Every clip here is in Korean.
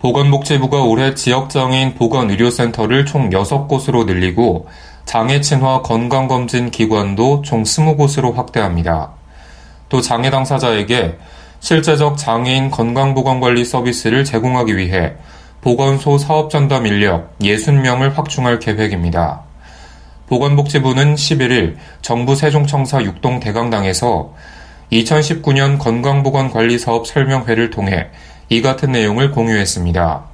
보건복지부가 올해 지역장애인 보건의료센터를 총 6곳으로 늘리고 장애 친화 건강검진 기관도 총 20곳으로 확대합니다. 또 장애 당사자에게 실제적 장애인 건강보건관리 서비스를 제공하기 위해 보건소 사업전담 인력 60명을 확충할 계획입니다. 보건복지부는 11일 정부 세종청사 6동 대강당에서 2019년 건강보건관리사업 설명회를 통해 이 같은 내용을 공유했습니다.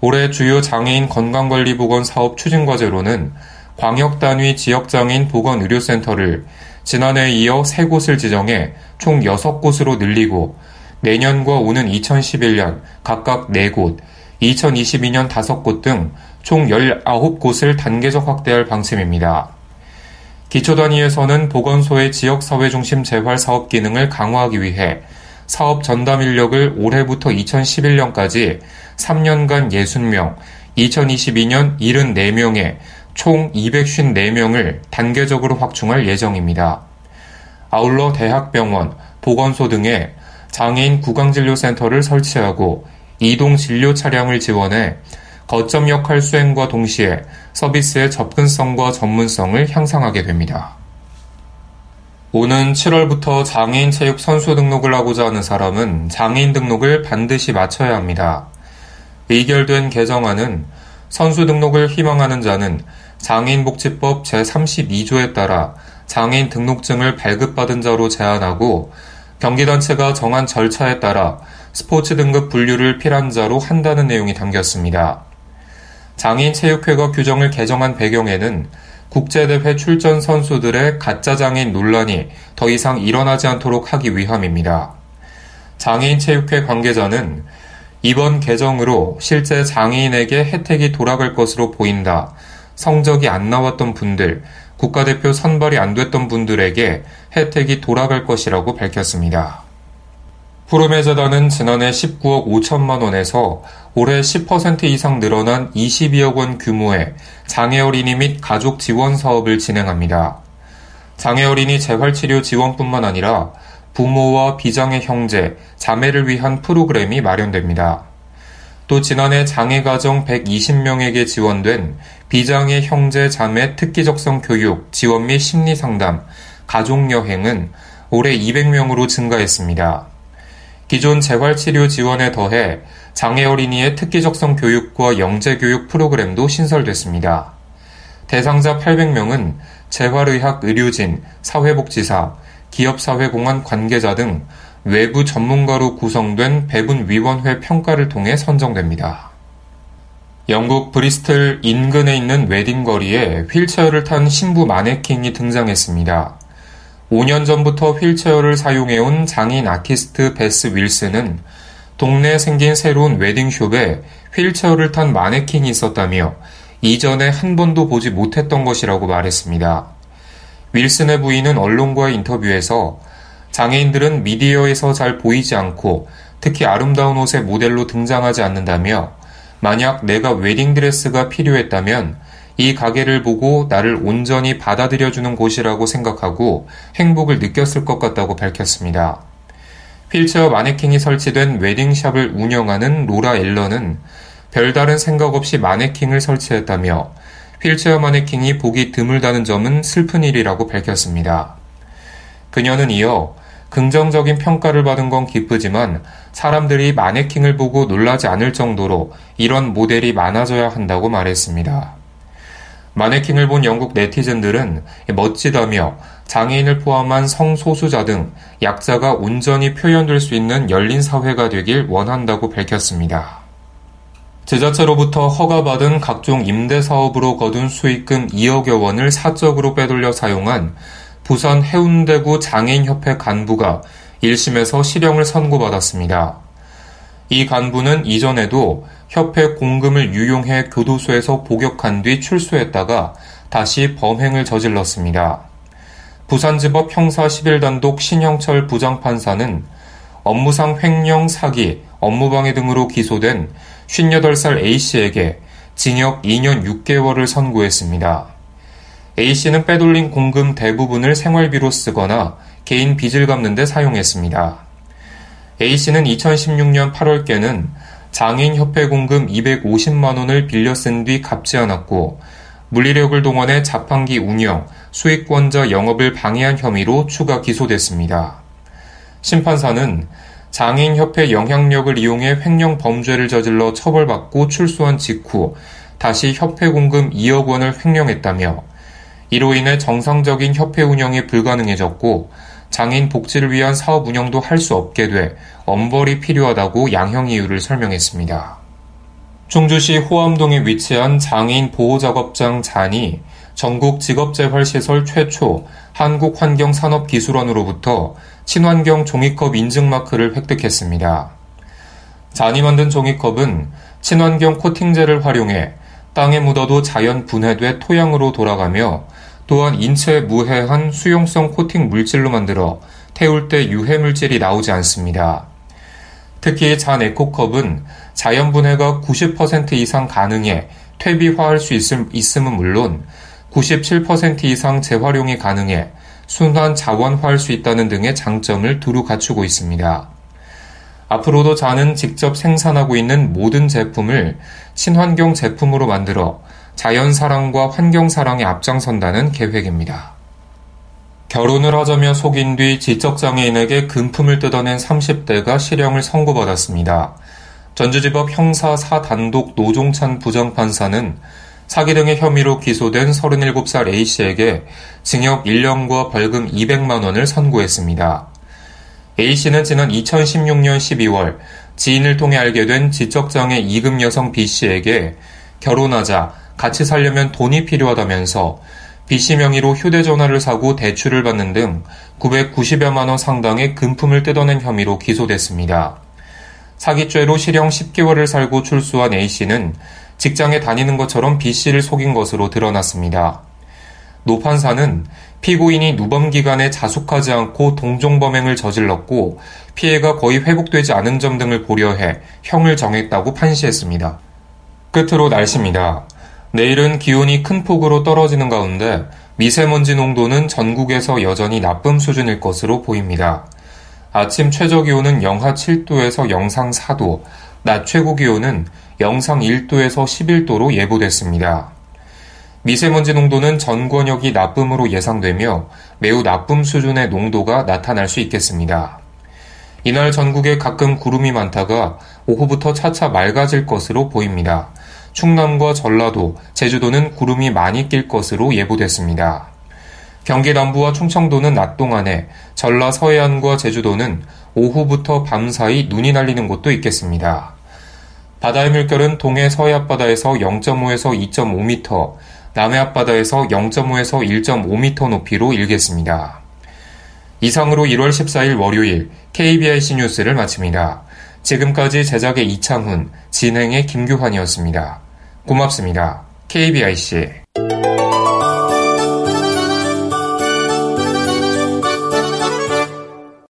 올해 주요 장애인 건강관리보건 사업 추진과제로는 광역단위 지역장애인 보건의료센터를 지난해에 이어 3곳을 지정해 총 6곳으로 늘리고 내년과 오는 2011년 각각 4곳, 2022년 5곳 등 총 19곳을 단계적 확대할 방침입니다. 기초 단위에서는 보건소의 지역사회 중심 재활 사업 기능을 강화하기 위해 사업 전담 인력을 올해부터 2011년까지 3년간 60명, 2022년 74명에 총 254명을 단계적으로 확충할 예정입니다. 아울러 대학병원, 보건소 등에 장애인 구강진료센터를 설치하고 이동 진료 차량을 지원해 거점 역할 수행과 동시에 서비스의 접근성과 전문성을 향상하게 됩니다. 오는 7월부터 장애인 체육 선수 등록을 하고자 하는 사람은 장애인 등록을 반드시 마쳐야 합니다. 의결된 개정안은 선수 등록을 희망하는 자는 장애인복지법 제32조에 따라 장애인 등록증을 발급받은 자로 제한하고 경기단체가 정한 절차에 따라 스포츠 등급 분류를 필한 자로 한다는 내용이 담겼습니다. 장애인 체육회가 규정을 개정한 배경에는 국제대회 출전 선수들의 가짜 장애인 논란이 더 이상 일어나지 않도록 하기 위함입니다. 장애인 체육회 관계자는 이번 개정으로 실제 장애인에게 혜택이 돌아갈 것으로 보인다. 성적이 안 나왔던 분들, 국가대표 선발이 안 됐던 분들에게 혜택이 돌아갈 것이라고 밝혔습니다. 푸르메 재단은 지난해 19억 5천만 원에서 올해 10% 이상 늘어난 22억 원 규모의 장애 어린이 및 가족 지원 사업을 진행합니다. 장애 어린이 재활치료 지원뿐만 아니라 부모와 비장애 형제, 자매를 위한 프로그램이 마련됩니다. 또 지난해 장애 가정 120명에게 지원된 비장애 형제 자매 특기적성 교육, 지원 및 심리 상담, 가족 여행은 올해 200명으로 증가했습니다. 기존 재활치료 지원에 더해 장애 어린이의 특기적성 교육과 영재교육 프로그램도 신설됐습니다. 대상자 800명은 재활의학 의료진, 사회복지사, 기업사회공헌 관계자 등 외부 전문가로 구성된 배분위원회 평가를 통해 선정됩니다. 영국 브리스틀 인근에 있는 웨딩거리에 휠체어를 탄 신부 마네킹이 등장했습니다. 5년 전부터 휠체어를 사용해온 장인 아티스트 베스 윌슨은 동네에 생긴 새로운 웨딩숍에 휠체어를 탄 마네킹이 있었다며 이전에 한 번도 보지 못했던 것이라고 말했습니다. 윌슨의 부인은 언론과의 인터뷰에서 장애인들은 미디어에서 잘 보이지 않고 특히 아름다운 옷의 모델로 등장하지 않는다며 만약 내가 웨딩드레스가 필요했다면 이 가게를 보고 나를 온전히 받아들여주는 곳이라고 생각하고 행복을 느꼈을 것 같다고 밝혔습니다. 휠체어 마네킹이 설치된 웨딩샵을 운영하는 로라 앨런은 별다른 생각 없이 마네킹을 설치했다며 휠체어 마네킹이 보기 드물다는 점은 슬픈 일이라고 밝혔습니다. 그녀는 이어 긍정적인 평가를 받은 건 기쁘지만 사람들이 마네킹을 보고 놀라지 않을 정도로 이런 모델이 많아져야 한다고 말했습니다. 마네킹을 본 영국 네티즌들은 멋지다며 장애인을 포함한 성소수자 등 약자가 온전히 표현될 수 있는 열린 사회가 되길 원한다고 밝혔습니다. 지자체로부터 허가받은 각종 임대 사업으로 거둔 수익금 2억여 원을 사적으로 빼돌려 사용한 부산 해운대구 장애인협회 간부가 1심에서 실형을 선고받았습니다. 이 간부는 이전에도 협회 공금을 유용해 교도소에서 복역한 뒤 출소했다가 다시 범행을 저질렀습니다. 부산지법 형사 11단독 신형철 부장판사는 업무상 횡령, 사기, 업무방해 등으로 기소된 58살 A씨에게 징역 2년 6개월을 선고했습니다. A씨는 빼돌린 공금 대부분을 생활비로 쓰거나 개인 빚을 갚는 데 사용했습니다. A씨는 2016년 8월께는 장애인협회 공금 250만 원을 빌려 쓴 뒤 갚지 않았고 물리력을 동원해 자판기 운영, 수익권자 영업을 방해한 혐의로 추가 기소됐습니다. 심판사는 장애인협회 영향력을 이용해 횡령 범죄를 저질러 처벌받고 출소한 직후 다시 협회 공금 2억 원을 횡령했다며 이로 인해 정상적인 협회 운영이 불가능해졌고 장애인 복지를 위한 사업 운영도 할 수 없게 돼 엄벌이 필요하다고 양형 이유를 설명했습니다. 충주시 호암동에 위치한 장애인 보호작업장 잔이 전국 직업재활시설 최초 한국환경산업기술원으로부터 친환경 종이컵 인증마크를 획득했습니다. 잔이 만든 종이컵은 친환경 코팅제를 활용해 땅에 묻어도 자연 분해돼 토양으로 돌아가며 또한 인체에 무해한 수용성 코팅 물질로 만들어 태울 때 유해 물질이 나오지 않습니다. 특히 잔 에코컵은 자연 분해가 90% 이상 가능해 퇴비화할 수 있음, 있음은 물론 97% 이상 재활용이 가능해 순환 자원화할 수 있다는 등의 장점을 두루 갖추고 있습니다. 앞으로도 잔은 직접 생산하고 있는 모든 제품을 친환경 제품으로 만들어 자연 사랑과 환경 사랑에 앞장선다는 계획입니다. 결혼을 하자며 속인 뒤 지적장애인에게 금품을 뜯어낸 30대가 실형을 선고받았습니다. 전주지법 형사 4단독 노종찬 부장판사는 사기 등의 혐의로 기소된 37살 A씨에게 징역 1년과 벌금 200만원을 선고했습니다. A씨는 지난 2016년 12월 지인을 통해 알게 된 지적장애 2급 여성 B씨에게 결혼하자 같이 살려면 돈이 필요하다면서 B씨 명의로 휴대전화를 사고 대출을 받는 등 990여만 원 상당의 금품을 뜯어낸 혐의로 기소됐습니다. 사기죄로 실형 10개월을 살고 출소한 A씨는 직장에 다니는 것처럼 B씨를 속인 것으로 드러났습니다. 노 판사는 피고인이 누범 기간에 자숙하지 않고 동종 범행을 저질렀고 피해가 거의 회복되지 않은 점 등을 고려해 형을 정했다고 판시했습니다. 끝으로 날씨입니다. 내일은 기온이 큰 폭으로 떨어지는 가운데 미세먼지 농도는 전국에서 여전히 나쁨 수준일 것으로 보입니다. 아침 최저 기온은 영하 7도에서 영상 4도, 낮 최고 기온은 영상 1도에서 11도로 예보됐습니다. 미세먼지 농도는 전 권역이 나쁨으로 예상되며 매우 나쁨 수준의 농도가 나타날 수 있겠습니다. 이날 전국에 가끔 구름이 많다가 오후부터 차차 맑아질 것으로 보입니다. 충남과 전라도, 제주도는 구름이 많이 낄 것으로 예보됐습니다. 경기 남부와 충청도는 낮 동안에, 전라 서해안과 제주도는 오후부터 밤 사이 눈이 날리는 곳도 있겠습니다. 바다의 물결은 동해 서해 앞바다에서 0.5에서 2.5m, 남해 앞바다에서 0.5에서 1.5m 높이로 일겠습니다. 이상으로 1월 14일 월요일 KBIC 뉴스를 마칩니다. 지금까지 제작의 이창훈, 진행의 김규환이었습니다. 고맙습니다. KBIC